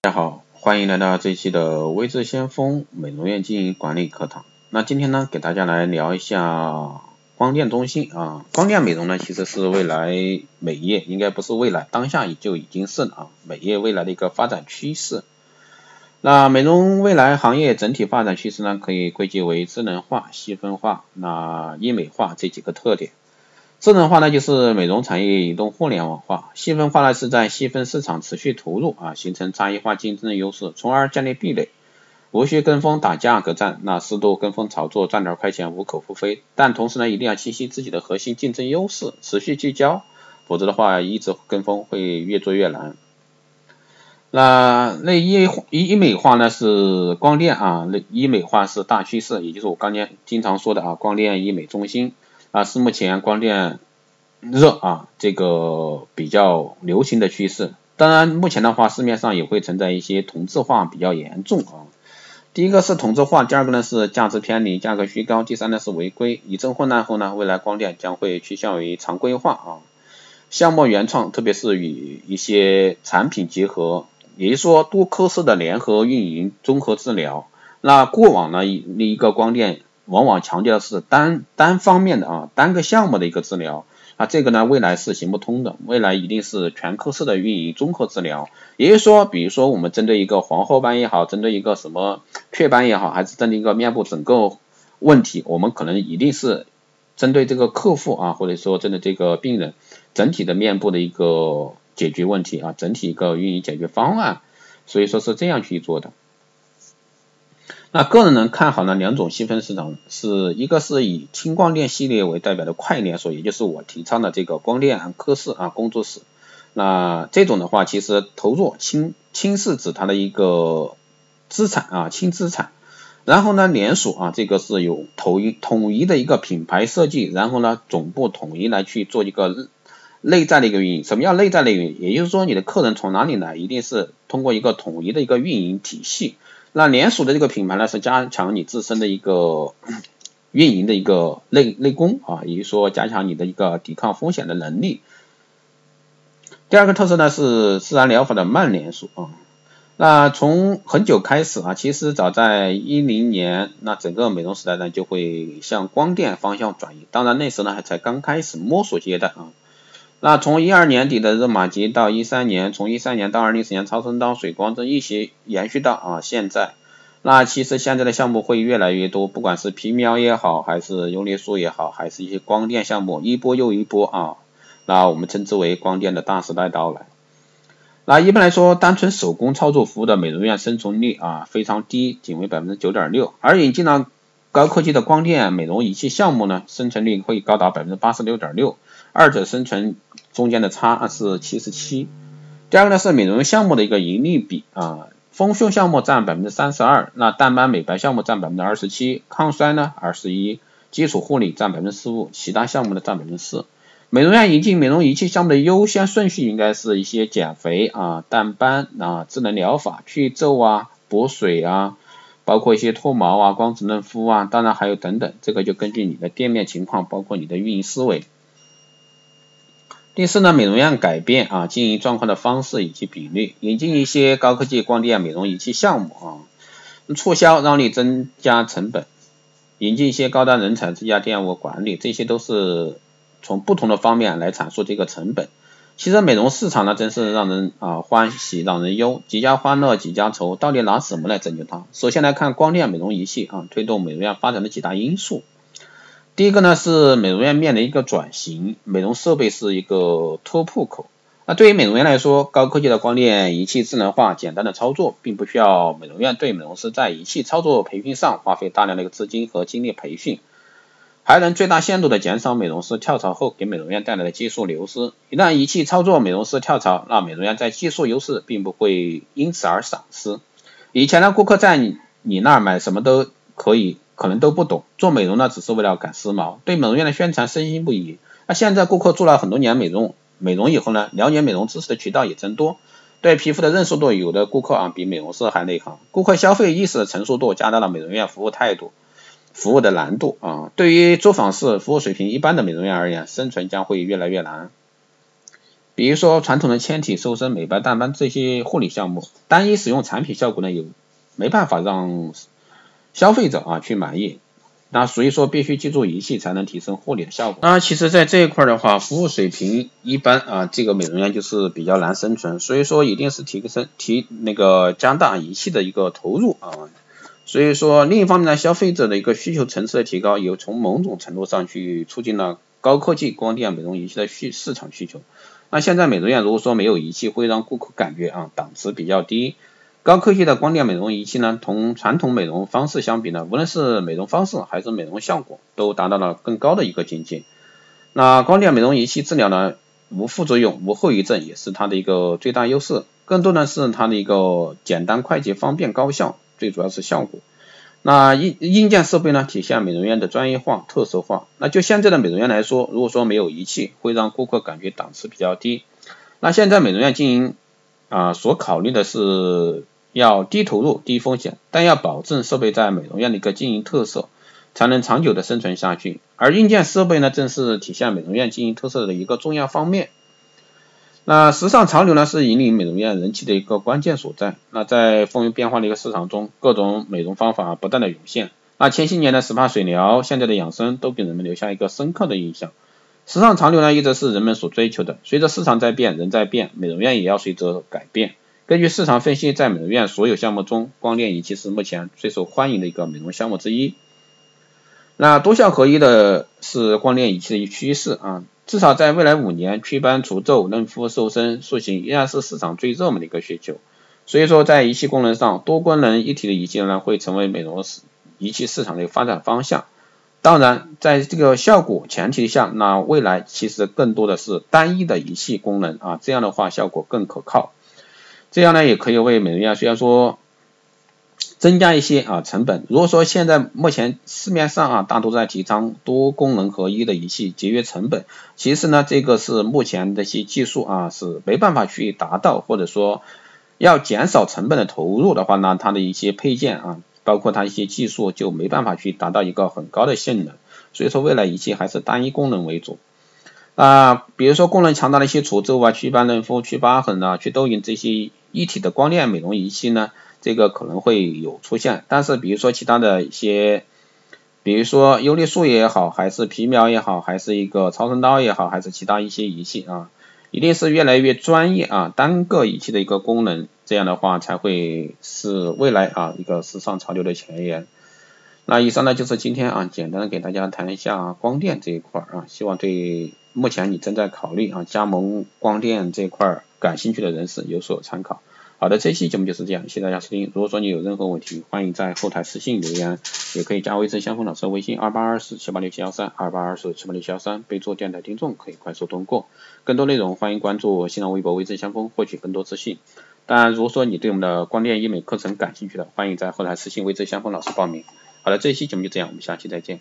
大家好，欢迎来到这一期的微智先锋美容院经营管理课堂。那今天呢，给大家来聊一下光电中心啊。光电美容呢，其实是未来美业，应该不是未来，当下也就已经是了啊，美业未来的一个发展趋势。那美容未来行业整体发展趋势呢，可以归结为智能化、细分化、那医美化这几个特点。智能化呢，就是美容产业移动互联网化；细分化呢，是在细分市场持续投入啊，形成差异化竞争的优势，从而建立壁垒。无需跟风打价格战，那适度跟风炒作赚点快钱无可厚非。但同时呢，一定要清晰自己的核心竞争优势，持续聚焦，否则的话，一直跟风会越做越难。那那医医美化呢是光电啊，那医美化是大趋势，也就是我刚才经常说的啊，光电医美中心。啊，是目前光电热啊这个比较流行的趋势。当然，目前的话，市面上也会存在一些同质化比较严重啊。第一个是同质化，第二个呢是价值偏离、价格虚高，第三呢是违规。以正混乱后呢，未来光电将会趋向于常规化啊，项目原创，特别是与一些产品结合，也就是说多科室的联合运营、综合治疗。那过往呢一一个光电。往往强调的是单单方面的啊单个项目的一个治疗。啊这个呢未来是行不通的，未来一定是全科室的运营综合治疗，也就是说，比如说我们针对一个黄褐斑也好，针对一个什么雀斑也好，还是针对一个面部整个问题，我们可能一定是针对这个客户啊，或者说针对这个病人整体的面部的一个解决问题啊，整体一个运营解决方案，所以说是这样去做的。那个人能看好呢两种细分市场，是一个是以轻光电系列为代表的快连锁，也就是我提倡的这个光电科室啊工作室。那这种的话，其实投入轻轻是指它的一个资产啊轻资产。然后呢连锁啊这个是有统一统一的一个品牌设计，然后呢总部统一来去做一个内在的一个运营。什么叫内在的运营？也就是说你的客人从哪里来，一定是通过一个统一的一个运营体系。那连锁的这个品牌呢，是加强你自身的一个运营的一个内内功啊，也就是说加强你的一个抵抗风险的能力。第二个特色呢是自然疗法的慢连锁啊。那从很久开始啊，其实早在一零年，那整个美容时代呢就会向光电方向转移。当然那时呢还才刚开始摸索阶段啊。那从一二年底的热玛吉到一三年，从一三年到二零一四年超声刀、水光针一些延续到啊现在，那其实现在的项目会越来越多，不管是皮秒也好，还是优列素也好，还是一些光电项目，一波又一波啊。那我们称之为光电的大时代到来。那一般来说，单纯手工操作服务的美容院生存率啊非常低，仅为百分之九点六，而引进了高科技的光电美容仪器项目呢，生存率会高达百分之八十六点六。二者生存中间的差是七十七。第二个呢是美容项目的一个盈利比啊，丰胸项目占百分之三十二，那淡斑美白项目占百分之二十七，抗衰呢二十一，基础护理占百分之十五，其他项目呢占百分之四。美容院引进美容仪器项目的优先顺序应该是一些减肥啊、淡斑啊、智能疗法、去皱啊、补水啊，包括一些脱毛啊、光子嫩肤啊，当然还有等等，这个就根据你的店面情况，包括你的运营思维。第四呢，美容院改变啊经营状况的方式以及比率，引进一些高科技光电美容仪器项目啊，促销让利增加成本，引进一些高端人才增加店务管理，这些都是从不同的方面来阐述这个成本。其实美容市场呢，真是让人啊欢喜让人忧，几家欢乐几家愁，到底拿什么来拯救它？首先来看光电美容仪器啊，推动美容院发展的几大因素。第一个呢是美容院面临一个转型，美容设备是一个突破口。那对于美容院来说，高科技的光电仪器智能化、简单的操作，并不需要美容院对美容师在仪器操作培训上花费大量的一个资金和精力培训，还能最大限度的减少美容师跳槽后给美容院带来的技术流失。一旦仪器操作美容师跳槽，那美容院在技术优势并不会因此而丧失。以前的顾客在你你那儿买什么都可以。可能都不懂，做美容呢只是为了赶时髦，对美容院的宣传深信不疑。那现在顾客做了很多年美容，美容以后呢，了解美容知识的渠道也增多，对皮肤的认识度，有的顾客啊比美容师还内行。顾客消费意识的成熟度，加大了美容院服务态度、服务的难度啊。对于作坊式服务水平一般的美容院而言，生存将会越来越难。比如说传统的纤体、瘦身、美白、淡斑这些护理项目，单一使用产品效果呢有没办法让消费者啊去满意。那所以说必须记住仪器才能提升护理的效果。那其实，在这一块的话，服务水平一般啊，这个美容院就是比较难生存。所以说，一定是提升提那个加大仪器的一个投入啊。所以说，另一方面呢，消费者的一个需求层次的提高，有从某种程度上去促进了高科技光电美容仪器的需市场需求。那现在美容院如果说没有仪器，会让顾客感觉啊档次比较低。高科技的光电美容仪器呢，同传统美容方式相比呢，无论是美容方式还是美容效果，都达到了更高的一个境界。那光电美容仪器治疗呢，无副作用、无后遗症，也是它的一个最大优势。更多的是它的一个简单、快捷、方便、高效，最主要是效果。那硬硬件设备呢，体现美容院的专业化、特色化。那就现在的美容院来说，如果说没有仪器，会让顾客感觉档次比较低。那现在美容院经营啊，所考虑的是。要低投入、低风险，但要保证设备在美容院的一个经营特色，才能长久的生存下去。而硬件设备呢，正是体现美容院经营特色的一个重要方面。那时尚潮流呢，是引领美容院人气的一个关键所在。那在风云变化的一个市场中，各种美容方法不断的涌现。那前些年的 SPA 水疗，现在的养生，都给人们留下一个深刻的印象。时尚潮流呢，一直是人们所追求的。随着市场在变，人在变，美容院也要随着改变。根据市场分析，在美容院所有项目中，光电仪器是目前最受欢迎的一个美容项目之一。那多效合一的是光电仪器的一趋势啊，至少在未来五年，祛斑、除皱、嫩肤、瘦身、塑形依然是市场最热门的一个需求。所以说，在仪器功能上，多功能一体的仪器呢，会成为美容仪器市场的发展方向。当然，在这个效果前提下，那未来其实更多的是单一的仪器功能啊，这样的话效果更可靠。这样呢，也可以为美容院虽然说增加一些啊成本。如果说现在目前市面上啊大多在提倡多功能合一的仪器，节约成本，其实呢这个是目前的一些技术啊是没办法去达到，或者说要减少成本的投入的话呢，它的一些配件啊，包括它一些技术就没办法去达到一个很高的性能。所以说未来仪器还是单一功能为主。啊，比如说功能强大的一些除皱啊、祛斑嫩肤、去疤痕啊、去痘印这些一体的光电美容仪器呢，这个可能会有出现。但是比如说其他的一些，比如说优丽素也好，还是皮秒也好，还是一个超声刀也好，还是其他一些仪器啊，一定是越来越专业啊，单个仪器的一个功能，这样的话才会是未来啊一个时尚潮流的前沿。那以上呢就是今天啊简单的给大家谈一下光电这一块啊，希望对目前你正在考虑啊加盟光电这块感兴趣的人士有所参考。好的，这期节目就是这样，谢谢大家收听。如果说你有任何问题，欢迎在后台私信留言，也可以加微信相锋老师微信二八二四七八六七幺三二八二四七八六七幺三，备注电台听众可以快速通过。更多内容欢迎关注新浪微博微信相锋获取更多资讯。当然，如果说你对我们的光电医美课程感兴趣的，欢迎在后台私信微信相锋老师报名。好了，这一期节目就这样，我们下期再见。